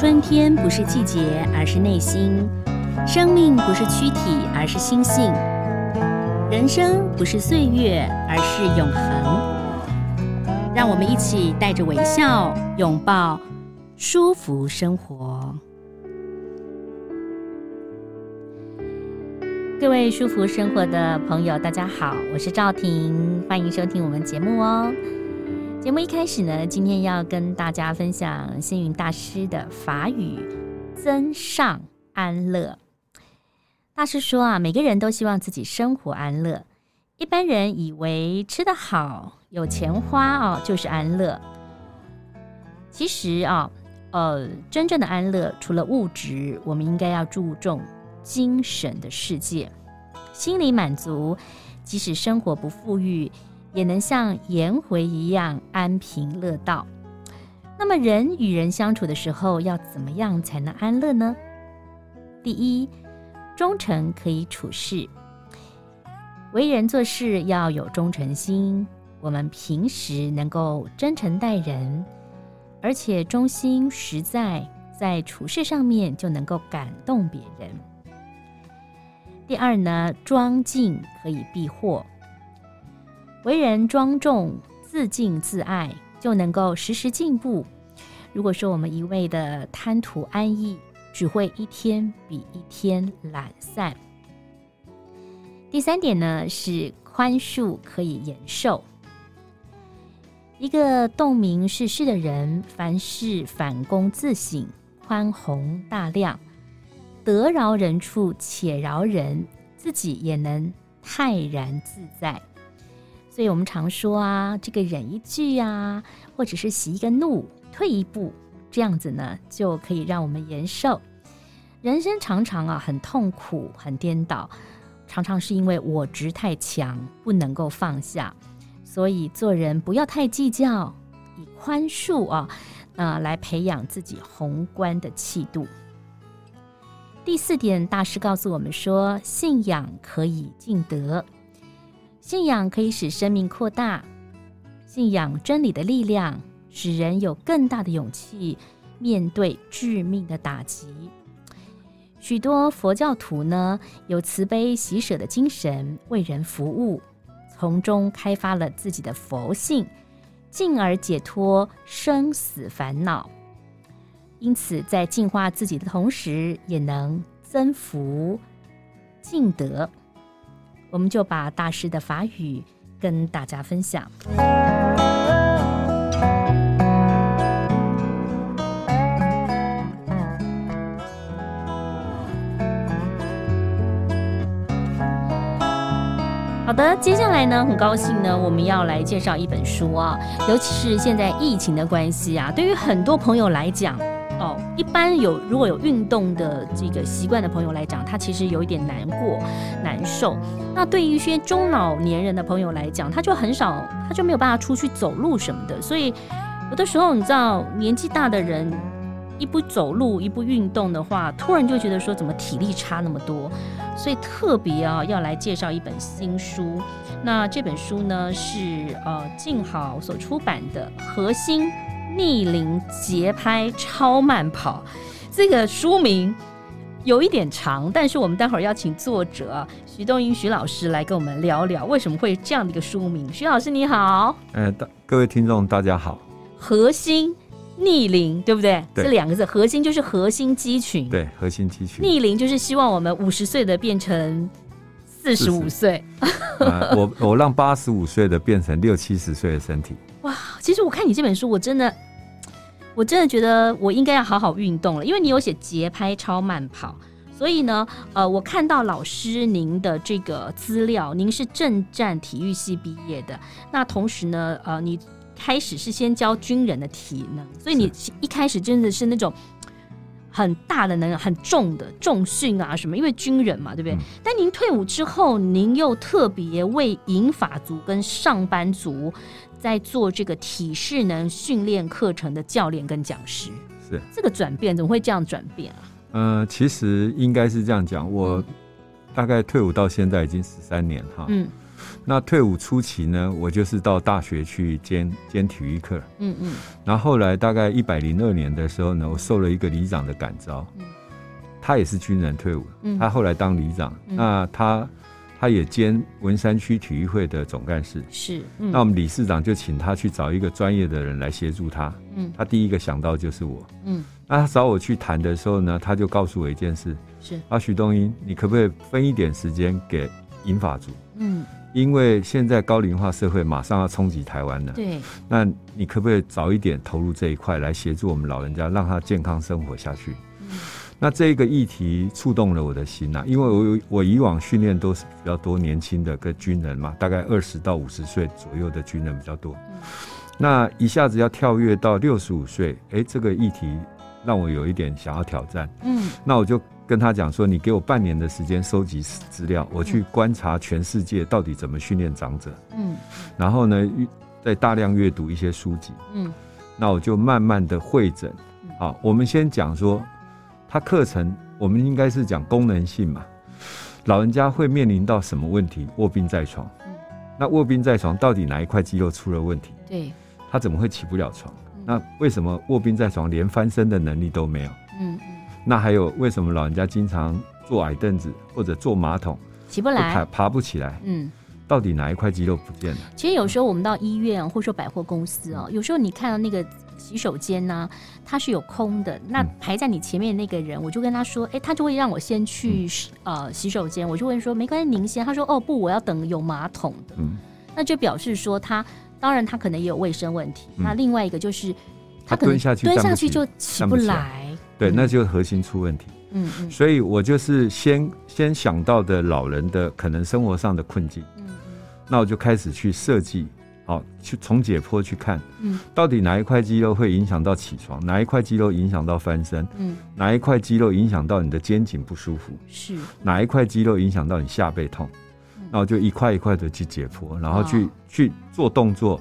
春天不是季节，而是内心；生命不是躯体，而是心性；人生不是岁月，而是永恒。让我们一起带着微笑，拥抱舒服生活。各位舒服生活的朋友，大家好，我是赵婷，欢迎收听我们节目哦。节目一开始呢，今天要跟大家分享星云大师的法语“增上安乐”。大师说啊，每个人都希望自己生活安乐。一般人以为吃得好、有钱花哦，就是安乐。其实啊，呃，真正的安乐除了物质，我们应该要注重精神的世界，心理满足，即使生活不富裕。也能像颜回一样安贫乐道。那么，人与人相处的时候，要怎么样才能安乐呢？第一，忠诚可以处事。为人做事要有忠诚心。我们平时能够真诚待人，而且忠心实在，在处事上面就能够感动别人。第二呢，庄敬可以避祸。为人庄重、自敬、自爱，就能够时时进步。如果说我们一味的贪图安逸，只会一天比一天懒散。第三点呢，是宽恕可以延寿。一个洞明世事的人，凡事反躬自省，宽宏大量，得饶人处且饶人，自己也能泰然自在。所以我们常说啊，这个忍一句啊，或者是息一个怒，退一步，这样子呢，就可以让我们延寿。人生常常啊很痛苦，很颠倒，常常是因为我执太强，不能够放下。所以做人不要太计较，以宽恕啊，呃，来培养自己宏观的气度。第四点，大师告诉我们说，信仰可以尽德。信仰可以使生命扩大，信仰真理的力量，使人有更大的勇气面对致命的打击。许多佛教徒呢，有慈悲喜舍的精神，为人服务，从中开发了自己的佛性，进而解脱生死烦恼。因此，在净化自己的同时，也能增福尽德。我们就把大师的法语跟大家分享。好的，接下来呢，很高兴呢，我们要来介绍一本书啊，尤其是现在疫情的关系啊，对于很多朋友来讲。哦，一般有如果有运动的这个习惯的朋友来讲，他其实有一点难过、难受。那对于一些中老年人的朋友来讲，他就很少，他就没有办法出去走路什么的。所以有的时候，你知道，年纪大的人一不走路、一不运动的话，突然就觉得说，怎么体力差那么多？所以特别啊，要来介绍一本新书。那这本书呢，是呃静好所出版的《核心》。逆龄节拍超慢跑，这个书名有一点长，但是我们待会儿要请作者徐东英徐老师来跟我们聊聊为什么会这样的一个书名。徐老师你好，呃，大各位听众大家好。核心逆龄对不对？对，这两个字，核心就是核心肌群，对，核心肌群。逆龄就是希望我们五十岁的变成四十五岁。呃、我我让八十五岁的变成六七十岁的身体。哇，其实我看你这本书，我真的。我真的觉得我应该要好好运动了，因为你有写节拍超慢跑，所以呢，呃，我看到老师您的这个资料，您是正战体育系毕业的，那同时呢，呃，你开始是先教军人的体能，所以你一开始真的是那种很大的能量、很重的重训啊什么，因为军人嘛，对不对？嗯。但您退伍之后，您又特别为银发族跟上班族。在做这个体适能训练课程的教练跟讲师，是这个转变怎么会这样转变啊？呃，其实应该是这样讲，我大概退伍到现在已经十三年哈，嗯，那退伍初期呢，我就是到大学去兼兼体育课。嗯嗯。然后后来大概一百零二年的时候呢，我受了一个里长的感召。嗯。他也是军人退伍，嗯。他后来当里长，嗯、那他他也兼文山区体育会的总干事。是。嗯、那我们理事长就请他去找一个专业的人来协助他。嗯。他第一个想到就是我。嗯。那他找我去谈的时候呢，他就告诉我一件事。是。啊，徐东英，你可不可以分一点时间给银发族？嗯。因为现在高龄化社会马上要冲击台湾了，对，那你可不可以早一点投入这一块来协助我们老人家，让他健康生活下去？嗯，那这个议题触动了我的心呐、啊，因为我我以往训练都是比较多年轻的跟军人嘛，大概二十到五十岁左右的军人比较多，嗯，那一下子要跳跃到六十五岁，哎，这个议题让我有一点想要挑战，嗯，那我就。跟他讲说，你给我半年的时间收集资料，我去观察全世界到底怎么训练长者。嗯，然后呢，再大量阅读一些书籍。嗯，那我就慢慢的会诊。好，我们先讲说，他课程我们应该是讲功能性嘛。老人家会面临到什么问题？卧病在床。嗯，那卧病在床到底哪一块肌肉出了问题？对，他怎么会起不了床？那为什么卧病在床连翻身的能力都没有？嗯。那还有为什么老人家经常坐矮凳子或者坐马桶起不来，爬爬不起来？嗯，到底哪一块肌肉不见了？其实有时候我们到医院或者说百货公司哦，有时候你看到那个洗手间呢，它是有空的，那排在你前面的那个人，我就跟他说，哎，他就会让我先去呃洗手间，我就问说没关系，您先。他说哦不，我要等有马桶的。嗯，那就表示说他当然他可能也有卫生问题。那另外一个就是他可能蹲下去蹲下去就起不来。对，那就是核心出问题。嗯嗯，所以我就是先先想到的老人的可能生活上的困境。嗯嗯，那我就开始去设计，好，去从解剖去看，嗯，到底哪一块肌肉会影响到起床，哪一块肌肉影响到翻身，嗯，哪一块肌肉影响到你的肩颈不舒服，是，哪一块肌肉影响到你下背痛，然后就一块一块的去解剖，然后去去做动作。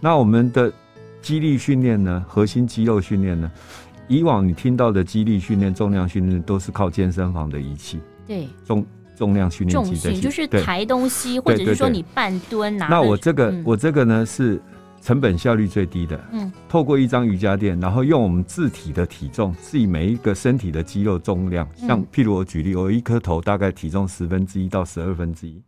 那我们的肌力训练呢，核心肌肉训练呢？以往你听到的肌力训练、重量训练都是靠健身房的仪器，对，重重量训练重训就是抬东西，或者是说你半蹲拿。那我这个、嗯、我这个呢是成本效率最低的，嗯，透过一张瑜伽垫，然后用我们自体的体重，自己每一个身体的肌肉重量，像譬如我举例，我一颗头大概体重十分之一到十二分之一，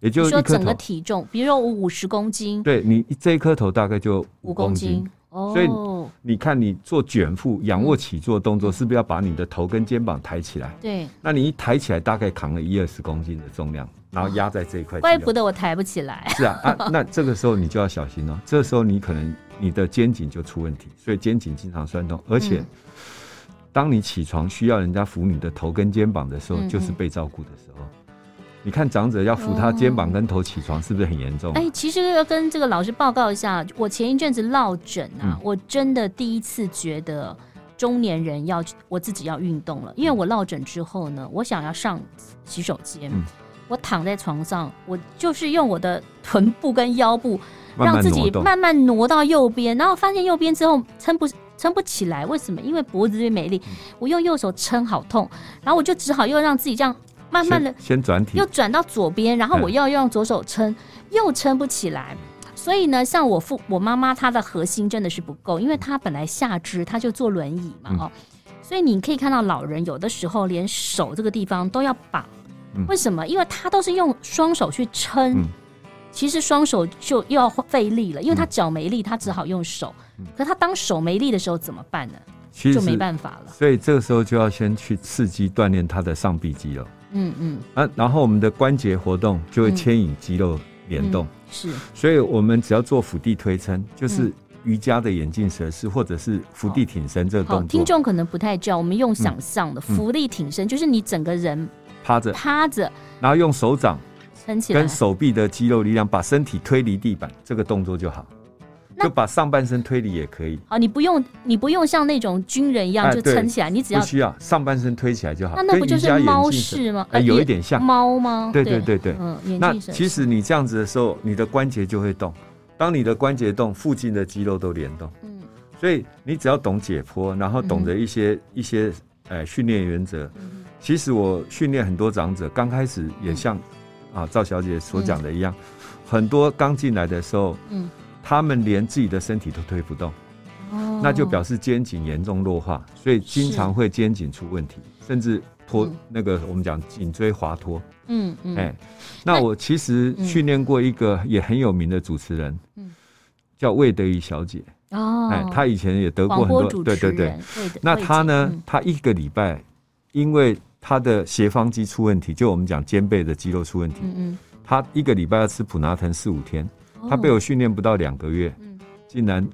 也就是说整个体重，比如说我五十公斤，对你这一颗头大概就五公斤。所以你看，你做卷腹、仰卧起坐动作，是不是要把你的头跟肩膀抬起来？对。那你一抬起来，大概扛了一二十公斤的重量，然后压在这一块。怪不得我抬不起来。是啊啊，那这个时候你就要小心哦。这时候你可能你的肩颈就出问题，所以肩颈经常酸痛。而且，当你起床需要人家扶你的头跟肩膀的时候，就是被照顾的时候。你看长者要扶他肩膀跟头起床，是不是很严重？哎、欸，其实要跟这个老师报告一下，我前一阵子落枕啊，嗯、我真的第一次觉得中年人要我自己要运动了，因为我落枕之后呢，我想要上洗手间，嗯、我躺在床上，我就是用我的臀部跟腰部让自己慢慢挪到右边，然后发现右边之后撑不撑不起来，为什么？因为脖子这边没力，我用右手撑好痛，然后我就只好又让自己这样。慢慢的，先转体，又转到左边，然后我又要用左手撑，又撑不起来。所以呢，像我父我妈妈，她的核心真的是不够，因为她本来下肢她就坐轮椅嘛，哦，所以你可以看到老人有的时候连手这个地方都要绑。为什么？因为他都是用双手去撑，其实双手就又要费力了，因为他脚没力，他只好用手。可他当手没力的时候怎么办呢？其实就没办法了。所以这个时候就要先去刺激锻炼他的上臂肌肉。嗯嗯。啊，然后我们的关节活动就会牵引肌肉联动，嗯嗯、是，所以我们只要做伏地推撑，就是瑜伽的眼镜蛇式，或者是伏地挺身这个动作。听众可能不太知道，我们用想象的伏地挺身，就是你整个人趴着。趴着，然后用手掌撑起来，跟手臂的肌肉力量把身体推离地板，这个动作就好。就把上半身推理也可以。好，你不用，你不用像那种军人一样就撑起来，你只要不需要上半身推起来就好。那那不就是猫式吗？哎，有一点像猫吗？对对对对。嗯，那其实你这样子的时候，你的关节就会动。当你的关节动，附近的肌肉都联动。嗯。所以你只要懂解剖，然后懂得一些一些呃训练原则。其实我训练很多长者，刚开始也像啊赵小姐所讲的一样，嗯、很多刚进来的时候，嗯，他们连自己的身体都推不动，哦，那就表示肩颈严重弱化，所以经常会肩颈出问题，甚至脱那个我们讲颈椎滑脱。嗯嗯，哎、欸，那我其实训练过一个也很有名的主持人，嗯，叫魏德瑜小姐。哦，哎、欸，她以前也得过很多，对对对，那她呢，她一个礼拜，因为她的斜方肌出问题，就我们讲肩背的肌肉出问题，嗯嗯，她一个礼拜要吃普拿疼四五天，她被我训练不到两个月，嗯，竟然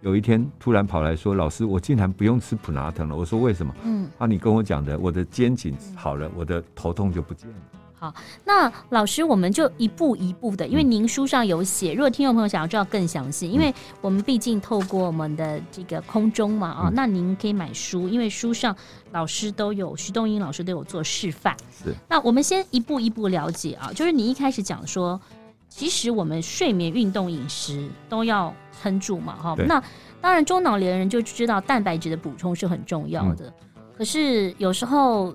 有一天突然跑来说，老师，我竟然不用吃普拿疼了，我说为什么？嗯，啊，你跟我讲的，我的肩颈好了，我的头痛就不见了。好，那老师，我们就一步一步的，因为您书上有写。如果听众朋友想要知道更详细，因为我们毕竟透过我们的这个空中嘛，啊，那您可以买书，因为书上老师都有，徐东英老师都有做示范。是，那我们先一步一步了解啊，就是你一开始讲说，其实我们睡眠、运动、饮食都要撑住嘛，哈。那当然，中老年人就知道蛋白质的补充是很重要的，可是有时候。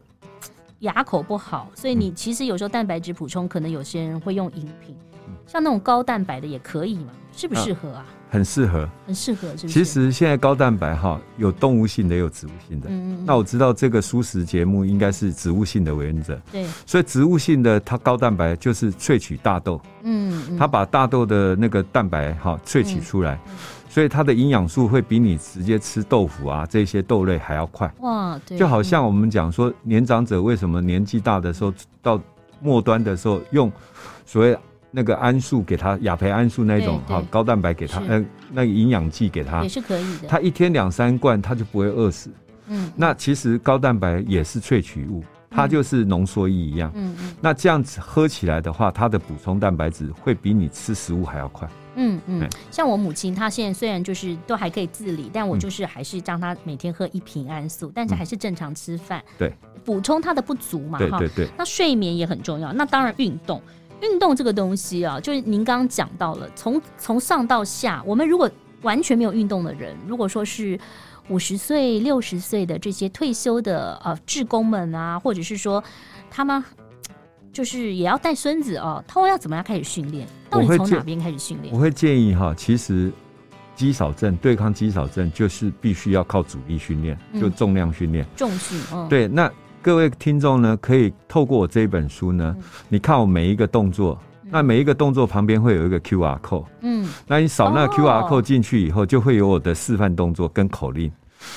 牙口不好，所以你其实有时候蛋白质补充，可能有些人会用饮品，像那种高蛋白的也可以嘛？适不适合啊？很适合，很适合，是是？其实现在高蛋白哈，有动物性的，也有植物性的。那我知道这个素食节目应该是植物性的为原则。对。所以植物性的它高蛋白就是萃取大豆。嗯。它把大豆的那个蛋白哈萃取出来。所以它的营养素会比你直接吃豆腐啊这些豆类还要快哇！对，就好像我们讲说年长者为什么年纪大的时候到末端的时候用所谓那个安素给他亚培安素那种哈高蛋白给他呃那个营养剂给他也是可以的，他一天两三罐他就不会饿死。嗯，那其实高蛋白也是萃取物，它就是浓缩液一样。嗯嗯，那这样子喝起来的话，它的补充蛋白质会比你吃食物还要快。嗯嗯，像我母亲，她现在虽然就是都还可以自理，但我就是还是让她每天喝一瓶安素，但是还是正常吃饭，对，补充她的不足嘛，哈，对对对。那睡眠也很重要，那当然运动，运动这个东西啊，就是您刚刚讲到了，从从上到下，我们如果完全没有运动的人，如果说是五十岁、六十岁的这些退休的呃职工们啊，或者是说他们。就是也要带孙子哦，他会要怎么样开始训练？到底从哪边开始训练？我会建议哈，其实肌少症对抗肌少症就是必须要靠阻力训练，就重量训练、重训。嗯，对。那各位听众呢，可以透过我这一本书呢，你看我每一个动作，那每一个动作旁边会有一个 QR code。嗯，那你扫那个 QR code 进去以后，就会有我的示范动作跟口令。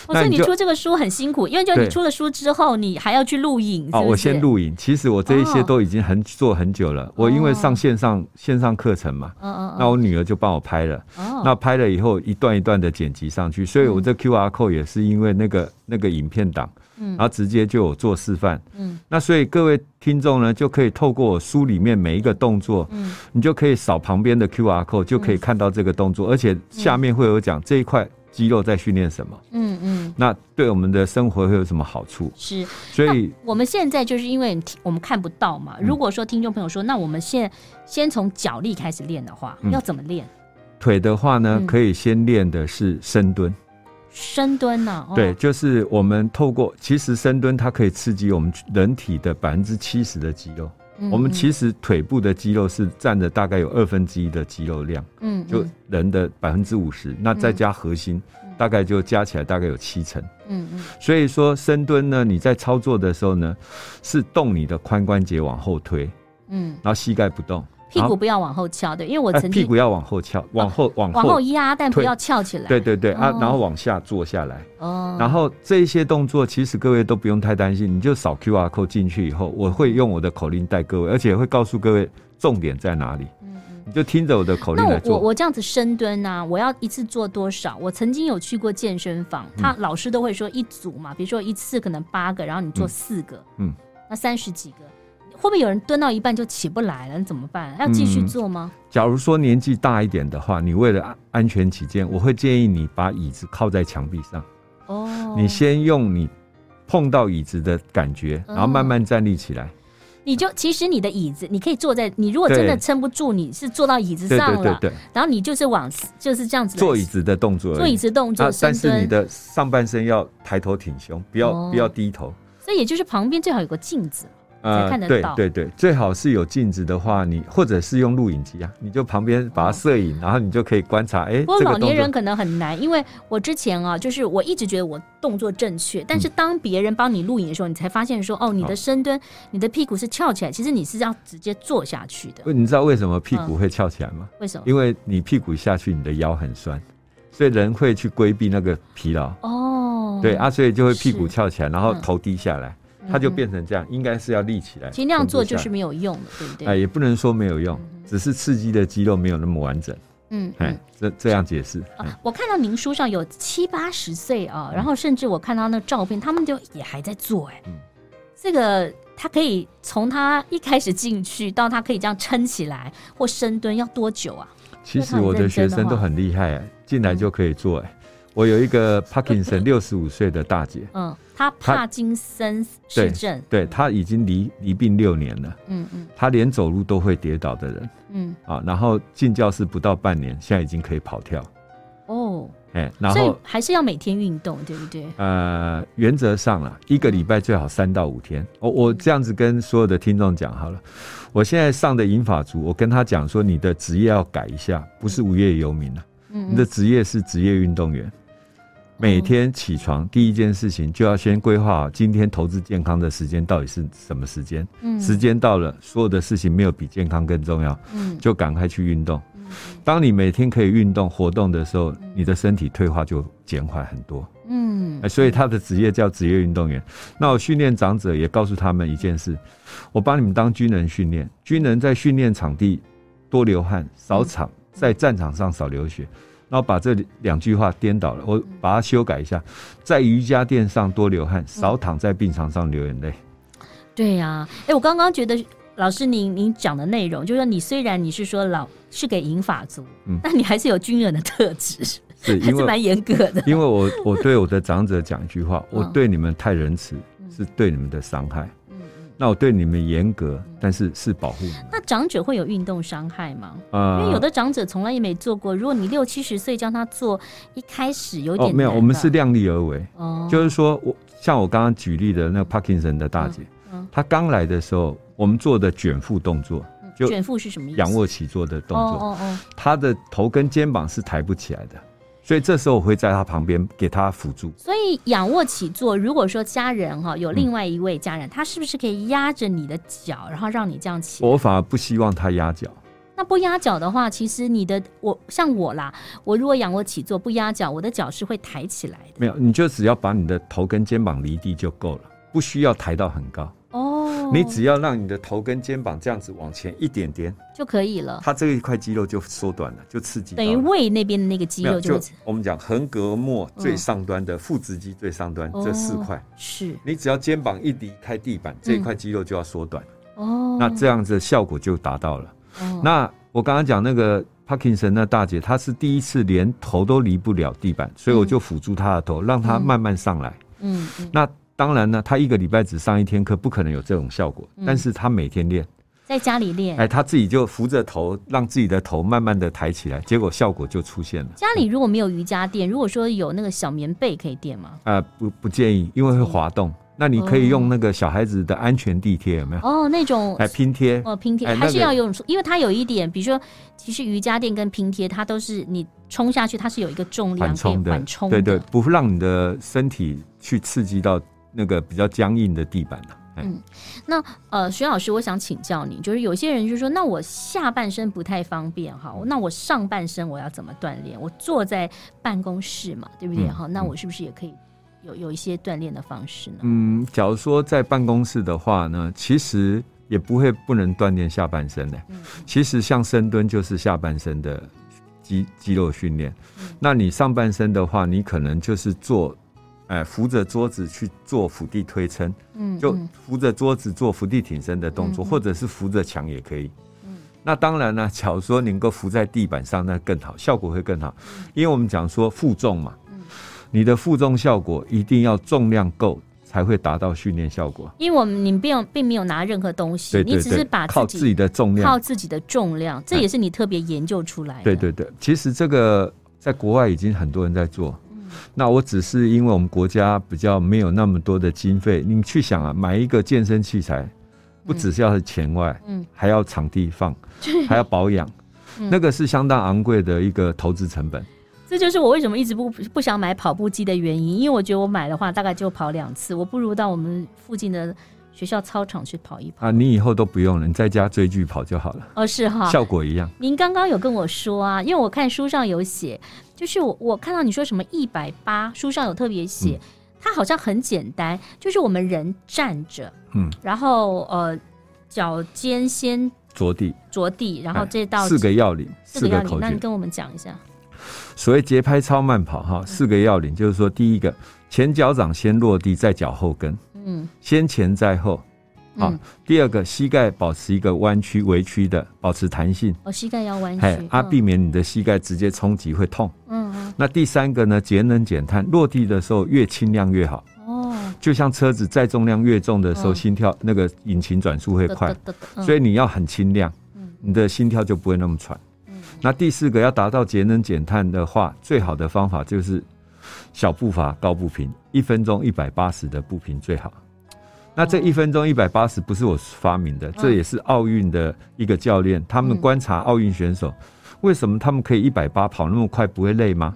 我说你出这个书很辛苦，因为就你出了书之后，你还要去录影。哦，我先录影。其实我这一些都已经很做很久了。我因为上线上线上课程嘛，那我女儿就帮我拍了。那拍了以后一段一段的剪辑上去，所以我这 QR code 也是因为那个那个影片档，然后直接就有做示范。嗯，那所以各位听众呢，就可以透过我书里面每一个动作，嗯，你就可以扫旁边的 QR code，就可以看到这个动作，而且下面会有讲这一块。肌肉在训练什么？嗯嗯，那对我们的生活会有什么好处？是，所以我们现在就是因为我们看不到嘛。如果说听众朋友说，那我们现在先从脚力开始练的话，要怎么练？腿的话呢，可以先练的是深蹲。深蹲呢？对，就是我们透过其实深蹲，它可以刺激我们人体的百分之七十的肌肉。我们其实腿部的肌肉是占着大概有二分之一的肌肉量，嗯，就人的百分之五十，那再加核心，大概就加起来大概有七成，嗯嗯。所以说深蹲呢，你在操作的时候呢，是动你的髋关节往后推，嗯，然后膝盖不动。屁股不要往后翘，对，因为我曾经屁股要往后翘，往后往后往后压，但不要翘起来。对对对啊，然后往下坐下来。哦。然后这些动作其实各位都不用太担心，你就扫 QR code 进去以后，我会用我的口令带各位，而且会告诉各位重点在哪里。嗯嗯。你就听着我的口令来做。那我我这样子深蹲啊，我要一次做多少？我曾经有去过健身房，他老师都会说一组嘛，比如说一次可能八个，然后你做四个，嗯，那三十几个。会不会有人蹲到一半就起不来了？你怎么办？要继续做吗？嗯，假如说年纪大一点的话，你为了安全起见，我会建议你把椅子靠在墙壁上。哦，你先用你碰到椅子的感觉，然后慢慢站立起来。哦，你就其实你的椅子，你可以坐在。你如果真的撑不住，你是坐到椅子上了，对对对对，然后你就是往就是这样子坐椅子的动作，坐椅子动作，啊，但是你的上半身要抬头挺胸，不要，哦，不要低头。所以也就是旁边最好有个镜子。才看得到。对对对，最好是有镜子的话，你或者是用录影机啊，你就旁边把它摄影，哦，然后你就可以观察。哎，不过老年人可能很难，因为我之前啊，就是我一直觉得我动作正确，但是当别人帮你录影的时候，你才发现说，哦，你的深蹲，你的屁股是翘起来，其实你是要直接坐下去的。你知道为什么屁股会翘起来吗？为什么？因为你屁股下去，你的腰很酸，所以人会去规避那个疲劳。哦，对啊，所以就会屁股翘起来，然后头低下来。它就变成这样，应该是要立起来。其实那样做就是没有用的，对不对？哎，也不能说没有用，只是刺激的肌肉没有那么完整。嗯，哎，这这样解释。我看到您书上有七八十岁啊，然后甚至我看到那照片，他们就也还在做。哎，嗯这个他可以从他一开始进去到他可以这样撑起来或深蹲要多久啊？其实我的学生都很厉害，哎，进来就可以做。哎，我有一个帕金森六十五岁的大姐，嗯。她帕金森氏症，对，她已经离离病六年了。嗯嗯，她连走路都会跌倒的人。嗯啊，然后进教室不到半年，现在已经可以跑跳。哦，哎，然后所以还是要每天运动，对不对？呃，原则上啊，一个礼拜最好三到五天。我我这样子跟所有的听众讲好了。我现在上的银法族，我跟他讲说，你的职业要改一下，不是无业游民了。嗯，你的职业是职业运动员。每天起床第一件事情就要先规划好今天投资健康的时间到底是什么时间。嗯，时间到了，所有的事情没有比健康更重要。嗯，就赶快去运动。当你每天可以运动活动的时候，你的身体退化就减缓很多。嗯，所以他的职业叫职业运动员。那我训练长者也告诉他们一件事：我把你们当军人训练，军人在训练场地多流汗少场，在战场上少流血。然后把这两句话颠倒了，我把它修改一下，在瑜伽垫上多流汗，少躺在病床上流眼泪。对呀、啊，哎，我刚刚觉得老师您您讲的内容，就是说你虽然你是说老是给银发族，嗯，但你还是有军人的特质，是还是蛮严格的。因为我我对我的长者讲一句话，我对你们太仁慈，是对你们的伤害。那我对你们严格，但是是保护你。那长者会有运动伤害吗？啊、呃，因为有的长者从来也没做过。如果你六七十岁叫他做，一开始有点、哦、没有，我们是量力而为。哦，就是说我像我刚刚举例的那个帕金森的大姐，嗯，她、嗯、刚来的时候，我们做的卷腹动作，就卷腹是什么意思？仰卧起坐的动作。哦哦哦，她的头跟肩膀是抬不起来的。所以这时候我会在他旁边给他辅助。所以仰卧起坐，如果说家人哈有另外一位家人，嗯、他是不是可以压着你的脚，然后让你这样起？我反而不希望他压脚。那不压脚的话，其实你的我像我啦，我如果仰卧起坐不压脚，我的脚是会抬起来的。没有，你就只要把你的头跟肩膀离地就够了，不需要抬到很高。你只要让你的头跟肩膀这样子往前一点点就可以了，它这一块肌肉就缩短了，就刺激了。等于胃那边的那个肌肉就，就我们讲横膈膜最上端的腹直肌最上端、嗯、这四块，是你只要肩膀一离开地板，这一块肌肉就要缩短。哦、嗯，那这样子效果就达到了。哦，那我刚刚讲那个帕金森那大姐，她是第一次连头都离不了地板，所以我就辅助她的头，让她慢慢上来。嗯，嗯那。当然呢，他一个礼拜只上一天课，不可能有这种效果。嗯、但是他每天练，在家里练，哎，他自己就扶着头，让自己的头慢慢的抬起来，结果效果就出现了。家里如果没有瑜伽垫，如果说有那个小棉被可以垫吗？啊、呃，不不建议，因为会滑动。那你可以用那个小孩子的安全地贴，有没有？哦，那种哎拼贴哦拼贴，还是要用，因为它有一点，比如说，其实瑜伽垫跟拼贴，它都是你冲下去，它是有一个重量缓冲的，对对，不会让你的身体去刺激到。那个比较僵硬的地板呢、啊？嗯，那呃，徐老师，我想请教你，就是有些人就说，那我下半身不太方便哈，那我上半身我要怎么锻炼？我坐在办公室嘛，对不对？哈、嗯，那我是不是也可以有有一些锻炼的方式呢？嗯，假如说在办公室的话呢，其实也不会不能锻炼下半身的。嗯，其实像深蹲就是下半身的肌肌肉训练。嗯，那你上半身的话，你可能就是做。哎，扶着桌子去做伏地推撑，嗯，就扶着桌子做伏地挺身的动作，嗯、或者是扶着墙也可以。嗯，那当然呢，假如说能够扶在地板上，那更好，效果会更好。嗯、因为我们讲说负重嘛，嗯，你的负重效果一定要重量够才会达到训练效果。因为我们你并并没有拿任何东西，你只是把靠自己的重量，靠自己的重量，这也是你特别研究出来的。对对对，其实这个在国外已经很多人在做。那我只是因为我们国家比较没有那么多的经费，你去想啊，买一个健身器材，不只是要钱外，嗯，还要场地放，还要保养，嗯，那个是相当昂贵的一个投资成本。这就是我为什么一直不不想买跑步机的原因，因为我觉得我买的话大概就跑两次，我不如到我们附近的学校操场去跑一跑。啊，你以后都不用了，你在家追剧跑就好了。哦，是哈，效果一样。您刚刚有跟我说啊，因为我看书上有写，就是我我看到你说什么一百八，书上有特别写，嗯，它好像很简单，就是我们人站着，嗯，然后呃脚尖先着地，着地，然后这道四个要领，四个要领，那你跟我们讲一下。所谓节拍超慢跑，哈，四个要领就是说，第一个前脚掌先落地，再脚后跟，嗯，先前在后，好。第二个膝盖保持一个弯曲微曲的，保持弹性。哦，膝盖要弯曲，啊，避免你的膝盖直接冲击会痛。嗯嗯。那第三个呢，节能减碳，落地的时候越轻量越好。哦。就像车子载重量越重的时候，心跳那个引擎转速会快，所以你要很轻量，你的心跳就不会那么喘。那第四个要达到节能减碳的话，最好的方法就是小步伐高步频，一分钟一百八十的步频最好。那这一分钟一百八十不是我发明的，这也是奥运的一个教练，他们观察奥运选手，为什么他们可以一百八跑那么快不会累吗？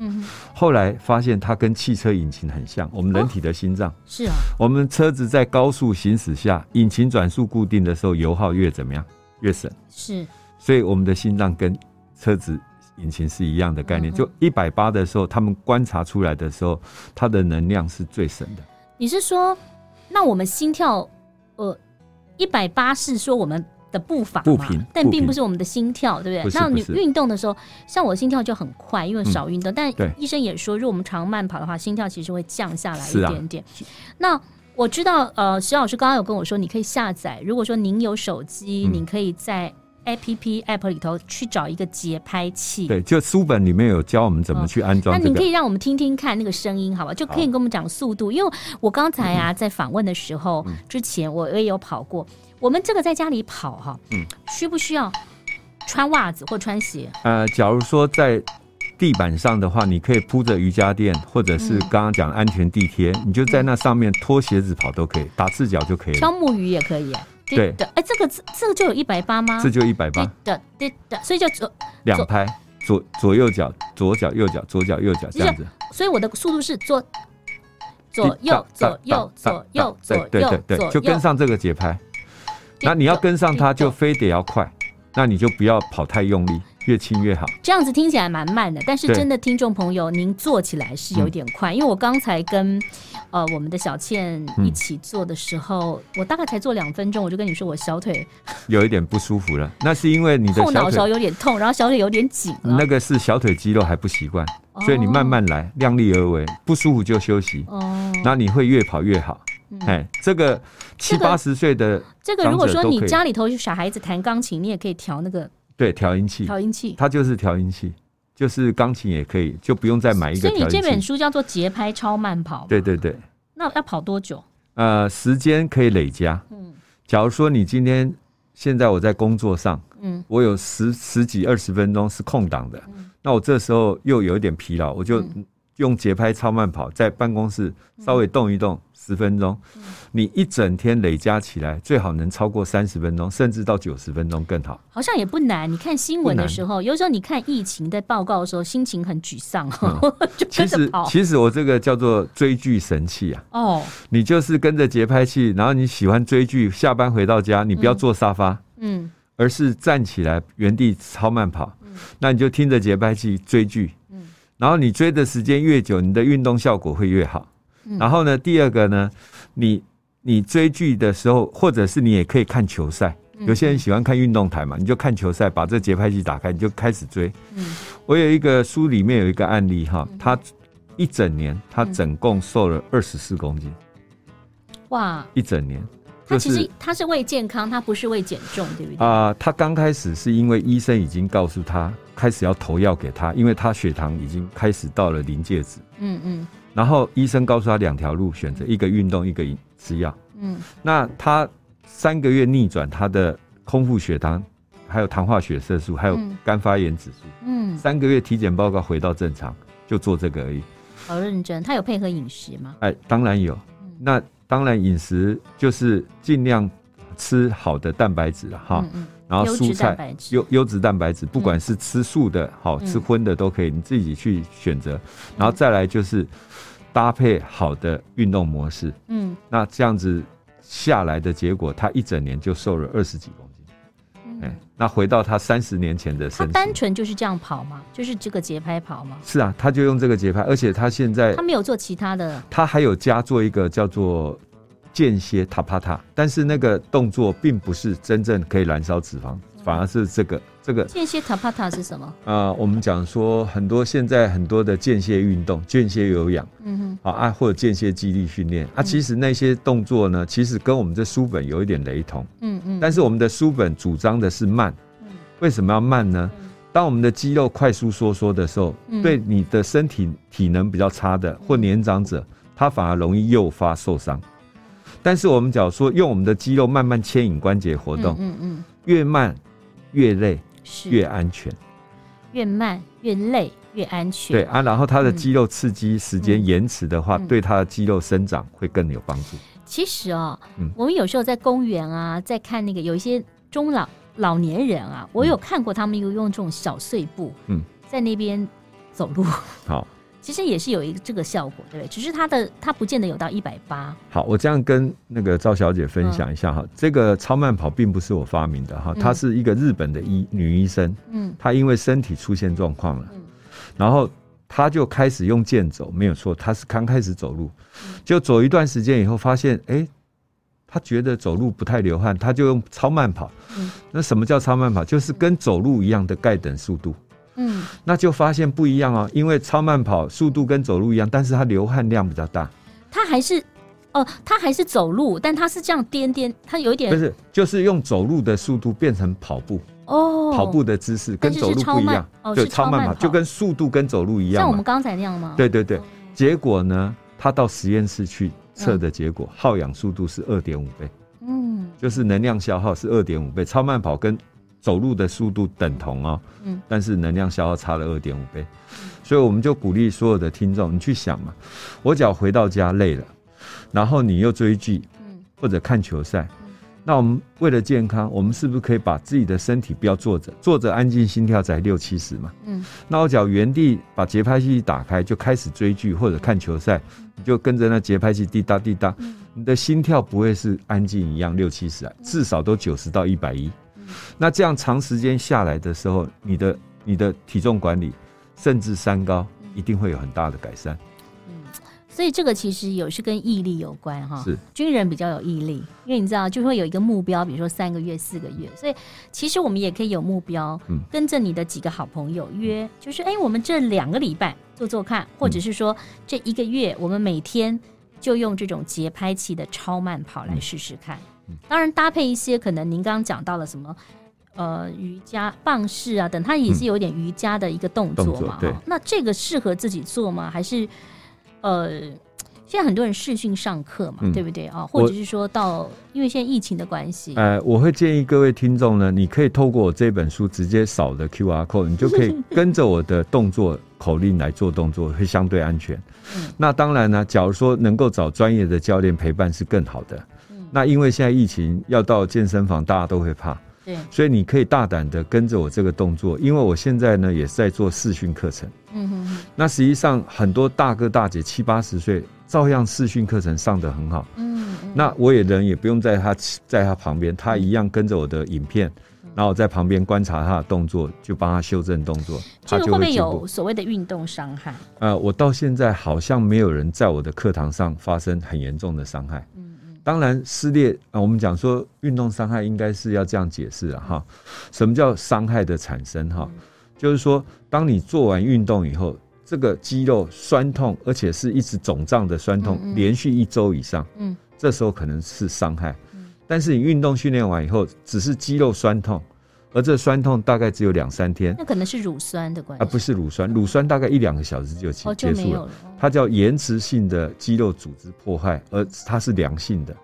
后来发现它跟汽车引擎很像，我们人体的心脏。是啊，我们车子在高速行驶下，引擎转速固定的时候，油耗越怎么样？越省，是，所以我们的心脏跟车子引擎是一样的概念，就一百八的时候，他们观察出来的时候，它的能量是最省的。你是说，那我们心跳，呃，一百八是说我们的步伐步频，但并不是我们的心跳，对不对？那你运动的时候，像我心跳就很快，因为少运动。但医生也说，如果我们常慢跑的话，心跳其实会降下来一点点。那我知道，呃，徐老师刚刚有跟我说，你可以下载。如果说您有手机，你可以在。A P P App 里头去找一个节拍器，对，就书本里面有教我们怎么去安装、这个。那你可以让我们听听看那个声音，好吧？就可以跟我们讲速度。因为我刚才啊在访问的时候，之前我也有跑过。我们这个在家里跑哈，嗯，需不需要穿袜子或穿鞋？呃，假如说在地板上的话，你可以铺着瑜伽垫，或者是刚刚讲安全地贴，你就在那上面脱鞋子跑都可以，打赤脚就可以了。敲木鱼也可以。对的，哎，这个这这个就有一百八吗？这就一百八。对的，对的，所以就左两拍，左左右脚，左脚右脚，左脚右脚这样子。所以我的速度是左左右左右左右左右，对对对，就跟上这个节拍。那你要跟上它，就非得要快，那你就不要跑太用力。越轻越好，这样子听起来蛮慢的，但是真的听众朋友，您做起来是有点快，嗯、因为我刚才跟呃我们的小倩一起做的时候，嗯、我大概才做两分钟，我就跟你说我小腿有一点不舒服了，那是因为你的后脑勺有点痛，然后小腿有点紧，那个是小腿肌肉还不习惯，所以你慢慢来，量力而为，不舒服就休息，哦，那你会越跑越好，哎、嗯，这个七八十岁的这个如果说你家里头有小孩子弹钢琴，你也可以调那个。对，调音器，调音器，它就是调音器，就是钢琴也可以，就不用再买一个。所以你这本书叫做《节拍超慢跑》。对对对。那要跑多久？呃，时间可以累加。嗯。假如说你今天现在我在工作上，嗯，我有十十几二十分钟是空档的，嗯，那我这时候又有一点疲劳，我就用节拍超慢跑，在办公室稍微动一动。十分钟，你一整天累加起来，最好能超过三十分钟，甚至到九十分钟更好。好像也不难。你看新闻的时候，有时候你看疫情的报告的时候，心情很沮丧，嗯、就跟着跑。其实，其实我这个叫做追剧神器啊。哦，你就是跟着节拍器，然后你喜欢追剧，下班回到家，你不要坐沙发，嗯，而是站起来原地超慢跑。嗯，那你就听着节拍器追剧，嗯，然后你追的时间越久，你的运动效果会越好。然后呢，第二个呢，你你追剧的时候，或者是你也可以看球赛。有些人喜欢看运动台嘛，你就看球赛，把这节拍器打开，你就开始追。我有一个书里面有一个案例哈，他一整年他总共瘦了二十四公斤。哇！一整年，他其实他是为健康，他不是为减重，对不对？啊，他刚开始是因为医生已经告诉他，开始要投药给他，因为他血糖已经开始到了临界值。嗯嗯。然后医生告诉他两条路选择，一个运动，一个吃药。嗯，那他三个月逆转他的空腹血糖，还有糖化血色素，还有肝发炎指数。嗯，三个月体检报告回到正常，就做这个而已。好认真，他有配合饮食吗？哎，当然有。那当然饮食就是尽量吃好的蛋白质哈，嗯嗯然后蔬菜优优质蛋白质，不管是吃素的好、嗯、吃荤的都可以，你自己去选择。然后再来就是搭配好的运动模式，嗯，那这样子下来的结果，他一整年就瘦了二十几公斤。哎、嗯，那回到他三十年前的身体，他单纯就是这样跑吗？就是这个节拍跑吗？是啊，他就用这个节拍，而且他现在他没有做其他的，他还有加做一个叫做。间歇塔帕塔，但是那个动作并不是真正可以燃烧脂肪，反而是这个这个。间歇塔帕塔是什么？啊、呃，我们讲说很多现在很多的间歇运动、间歇有氧，嗯哼，啊或者间歇肌力训练。啊，其实那些动作呢，其实跟我们这书本有一点雷同，嗯嗯，但是我们的书本主张的是慢，为什么要慢呢？当我们的肌肉快速收缩的时候，对你的身体体能比较差的或年长者，他反而容易诱发受伤。但是我们假如说用我们的肌肉慢慢牵引关节活动，嗯嗯，越慢越累，越安全，越慢越累越安全。对啊，然后它的肌肉刺激时间延迟的话，对它的肌肉生长会更有帮助。其实哦，我们有时候在公园啊，在看那个有一些中老老年人啊，我有看过他们有用这种小碎步，嗯，在那边走路。好。其实也是有一个这个效果，对不对？只是它的它不见得有到一百八。好，我这样跟那个赵小姐分享一下哈，嗯、这个超慢跑并不是我发明的哈，她是一个日本的医女医生，嗯，她因为身体出现状况了，嗯，然后她就开始用健走，没有错，她是刚开始走路，就走一段时间以后，发现哎，她觉得走路不太流汗，她就用超慢跑。嗯，那什么叫超慢跑？就是跟走路一样的盖等速度。嗯，那就发现不一样哦，因为超慢跑速度跟走路一样，但是它流汗量比较大。它还是哦，它还是走路，但它是这样颠颠，它有一点不是，就是用走路的速度变成跑步哦，跑步的姿势跟走路不一样，哦，是超慢跑，就跟速度跟走路一样，像我们刚才那样吗？对对对，结果呢，他到实验室去测的结果，耗氧速度是二点五倍，嗯，就是能量消耗是二点五倍，超慢跑跟。走路的速度等同哦，嗯，但是能量消耗差了二点五倍，所以我们就鼓励所有的听众，你去想嘛，我只要回到家累了，然后你又追剧，嗯，或者看球赛，那我们为了健康，我们是不是可以把自己的身体不要坐着，坐着安静心跳才六七十嘛，嗯，那我只要原地把节拍器打开，就开始追剧或者看球赛，你就跟着那节拍器滴答滴答，你的心跳不会是安静一样六七十啊，至少都九十到一百一。那这样长时间下来的时候，你的你的体重管理，甚至三高，一定会有很大的改善。嗯，所以这个其实有是跟毅力有关哈。是，军人比较有毅力，因为你知道就会有一个目标，比如说三个月、四个月。所以其实我们也可以有目标，嗯，跟着你的几个好朋友约，就是哎，我们这两个礼拜做做看，或者是说这一个月，我们每天就用这种节拍器的超慢跑来试试看。当然，搭配一些可能您刚刚讲到了什么，呃，瑜伽棒式啊等，它也是有点瑜伽的一个动作嘛。嗯、那这个适合自己做吗？还是呃，现在很多人视讯上课嘛，嗯、对不对啊？或者是说到，因为现在疫情的关系，呃，我会建议各位听众呢，你可以透过我这本书直接扫的 QR code，你就可以跟着我的动作口令来做动作，会相对安全。嗯、那当然呢，假如说能够找专业的教练陪伴是更好的。那因为现在疫情要到健身房，大家都会怕，对，所以你可以大胆的跟着我这个动作，因为我现在呢也是在做视讯课程，嗯哼哼。那实际上很多大哥大姐七八十岁，照样视讯课程上得很好，嗯，那我也人也不用在他在他旁边，他一样跟着我的影片，然后在旁边观察他的动作，就帮他修正动作。这个会不会有所谓的运动伤害？呃，我到现在好像没有人在我的课堂上发生很严重的伤害。当然，撕裂啊，我们讲说运动伤害应该是要这样解释了哈。什么叫伤害的产生哈？就是说，当你做完运动以后，这个肌肉酸痛，而且是一直肿胀的酸痛，连续一周以上，嗯，这时候可能是伤害。但是你运动训练完以后，只是肌肉酸痛。而这酸痛大概只有两三天，那可能是乳酸的关系，而不是乳酸。乳酸大概一两个小时就结结束了，它叫延迟性的肌肉组织破坏，而它是良性的。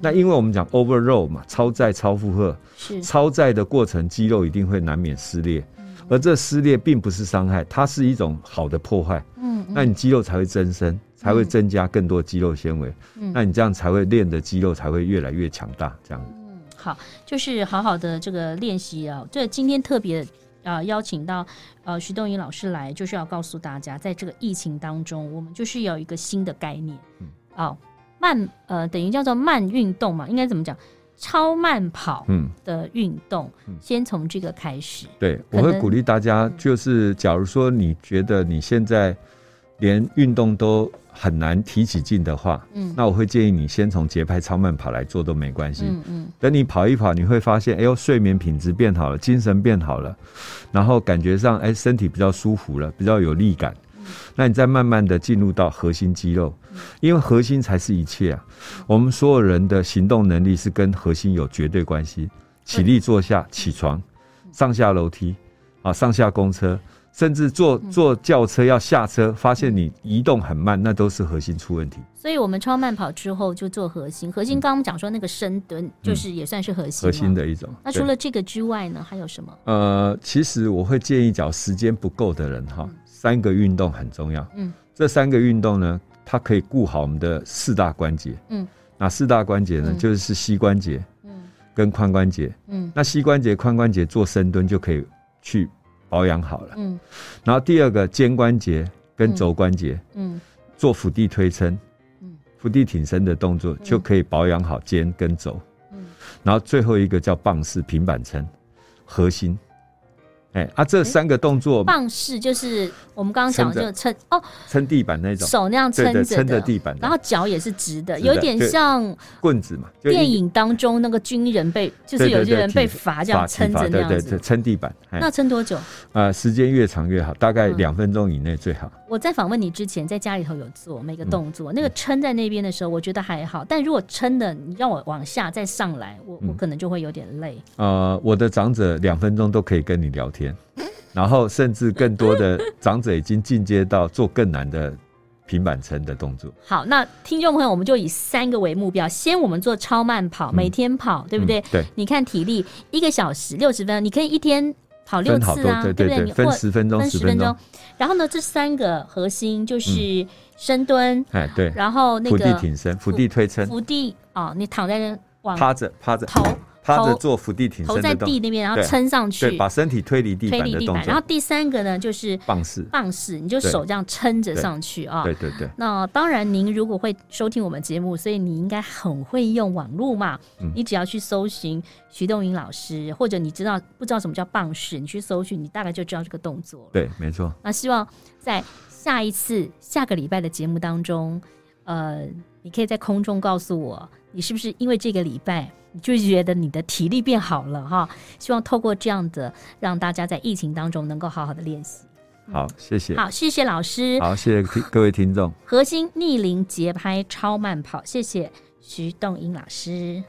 那因为我们讲 overload 嘛，超载、超负荷，是超载的过程，肌肉一定会难免撕裂，而这撕裂并不是伤害，它是一种好的破坏。嗯，那你肌肉才会增生，才会增加更多肌肉纤维。嗯，那你这样才会练的肌肉才会越来越强大，这样。好，就是好好的这个练习啊。这今天特别啊、呃，邀请到呃徐东英老师来，就是要告诉大家，在这个疫情当中，我们就是有一个新的概念，嗯，哦，慢呃，等于叫做慢运动嘛，应该怎么讲？超慢跑的运动，嗯、先从这个开始。对，我会鼓励大家，就是假如说你觉得你现在连运动都很难提起劲的话，嗯，那我会建议你先从节拍超慢跑来做都没关系。嗯嗯，等你跑一跑，你会发现，哎呦，睡眠品质变好了，精神变好了，然后感觉上，哎，身体比较舒服了，比较有力感。那你再慢慢的进入到核心肌肉，因为核心才是一切啊。我们所有人的行动能力是跟核心有绝对关系。起立、坐下、起床、上下楼梯啊，上下公车，甚至坐坐轿车要下车，发现你移动很慢，那都是核心出问题。所以我们超慢跑之后就做核心。核心刚刚讲说那个深蹲，就是也算是核心。核心的一种。那除了这个之外呢，还有什么？呃，其实我会建议，找时间不够的人哈。三个运动很重要，嗯，这三个运动呢，它可以顾好我们的四大关节，嗯，那四大关节呢，嗯、就是膝关节，嗯，跟髋关节，嗯，那膝关节、髋关节做深蹲就可以去保养好了，嗯，然后第二个肩关节跟肘关节，嗯，做腹地推撑，嗯，腹地挺身的动作就可以保养好肩跟肘，嗯，然后最后一个叫棒式平板撑，核心。哎、欸、啊，这三个动作，棒式就是我们刚刚讲的，就撑哦，撑地板那种，手那样撑着撑着地板，然后脚也是直的，有点像棍子嘛。电影当中那个军人被，就是有些人被罚这样撑着那样子，撑地板。那撑多久？呃，时间越长越好，大概两分钟以内最好。我在访问你之前，在家里头有做每个动作，那个撑在那边的时候，我觉得还好。但如果撑的你让我往下再上来，我我可能就会有点累。呃，我的长者两分钟都可以跟你聊天。然后甚至更多的长者已经进阶到做更难的平板撑的动作。好，那听众朋友，我们就以三个为目标，先我们做超慢跑，每天跑，对不对？对。你看体力，一个小时六十分，你可以一天跑六次啊，对对对，分十分钟，十分钟。然后呢，这三个核心就是深蹲，哎对，然后那个伏地挺身、伏地推撑、伏地哦，你躺在那往趴着趴着。头。趴着做伏地挺身，头在地那边，然后撑上去，对，把身体推离地板的动作。然后第三个呢，就是棒式，棒式，你就手这样撑着上去啊。对对对。那当然，您如果会收听我们节目，所以你应该很会用网络嘛。你只要去搜寻徐东云老师，或者你知道不知道什么叫棒式，你去搜寻，你大概就知道这个动作。对，没错。那希望在下一次下个礼拜的节目当中，呃，你可以在空中告诉我，你是不是因为这个礼拜。你就觉得你的体力变好了哈，希望透过这样的让大家在疫情当中能够好好的练习。好，谢谢。好，谢谢老师。好，谢谢各位听众。核心逆龄节拍超慢跑，谢谢徐栋英老师。